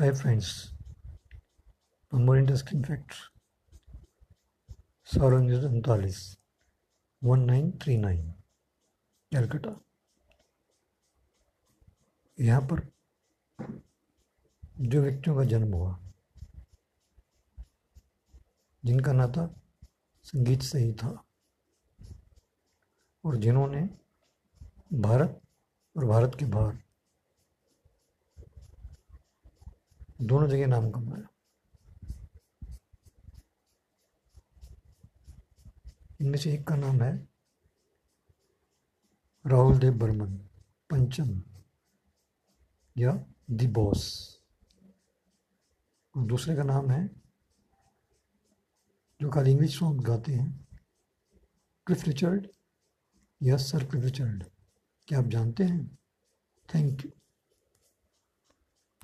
Hi friends, one more interesting fact. Nine three nine Calcutta यहाँ पर जो व्यक्तियों का जन्म हुआ जिनका नाता संगीत से ही था और जिन्होंने भारत और भारत के बाहर दोनों जगह नाम कमाया इनमें से एक का नाम है राहुल देव बर्मन, पंचम, या दी बॉस। और दूसरे का नाम है, जो खाली इंग्लिश सॉन्ग गाते हैं क्लिफ रिचर्ड, या सर क्लिफ रिचर्ड। क्या आप जानते हैं? Thank you.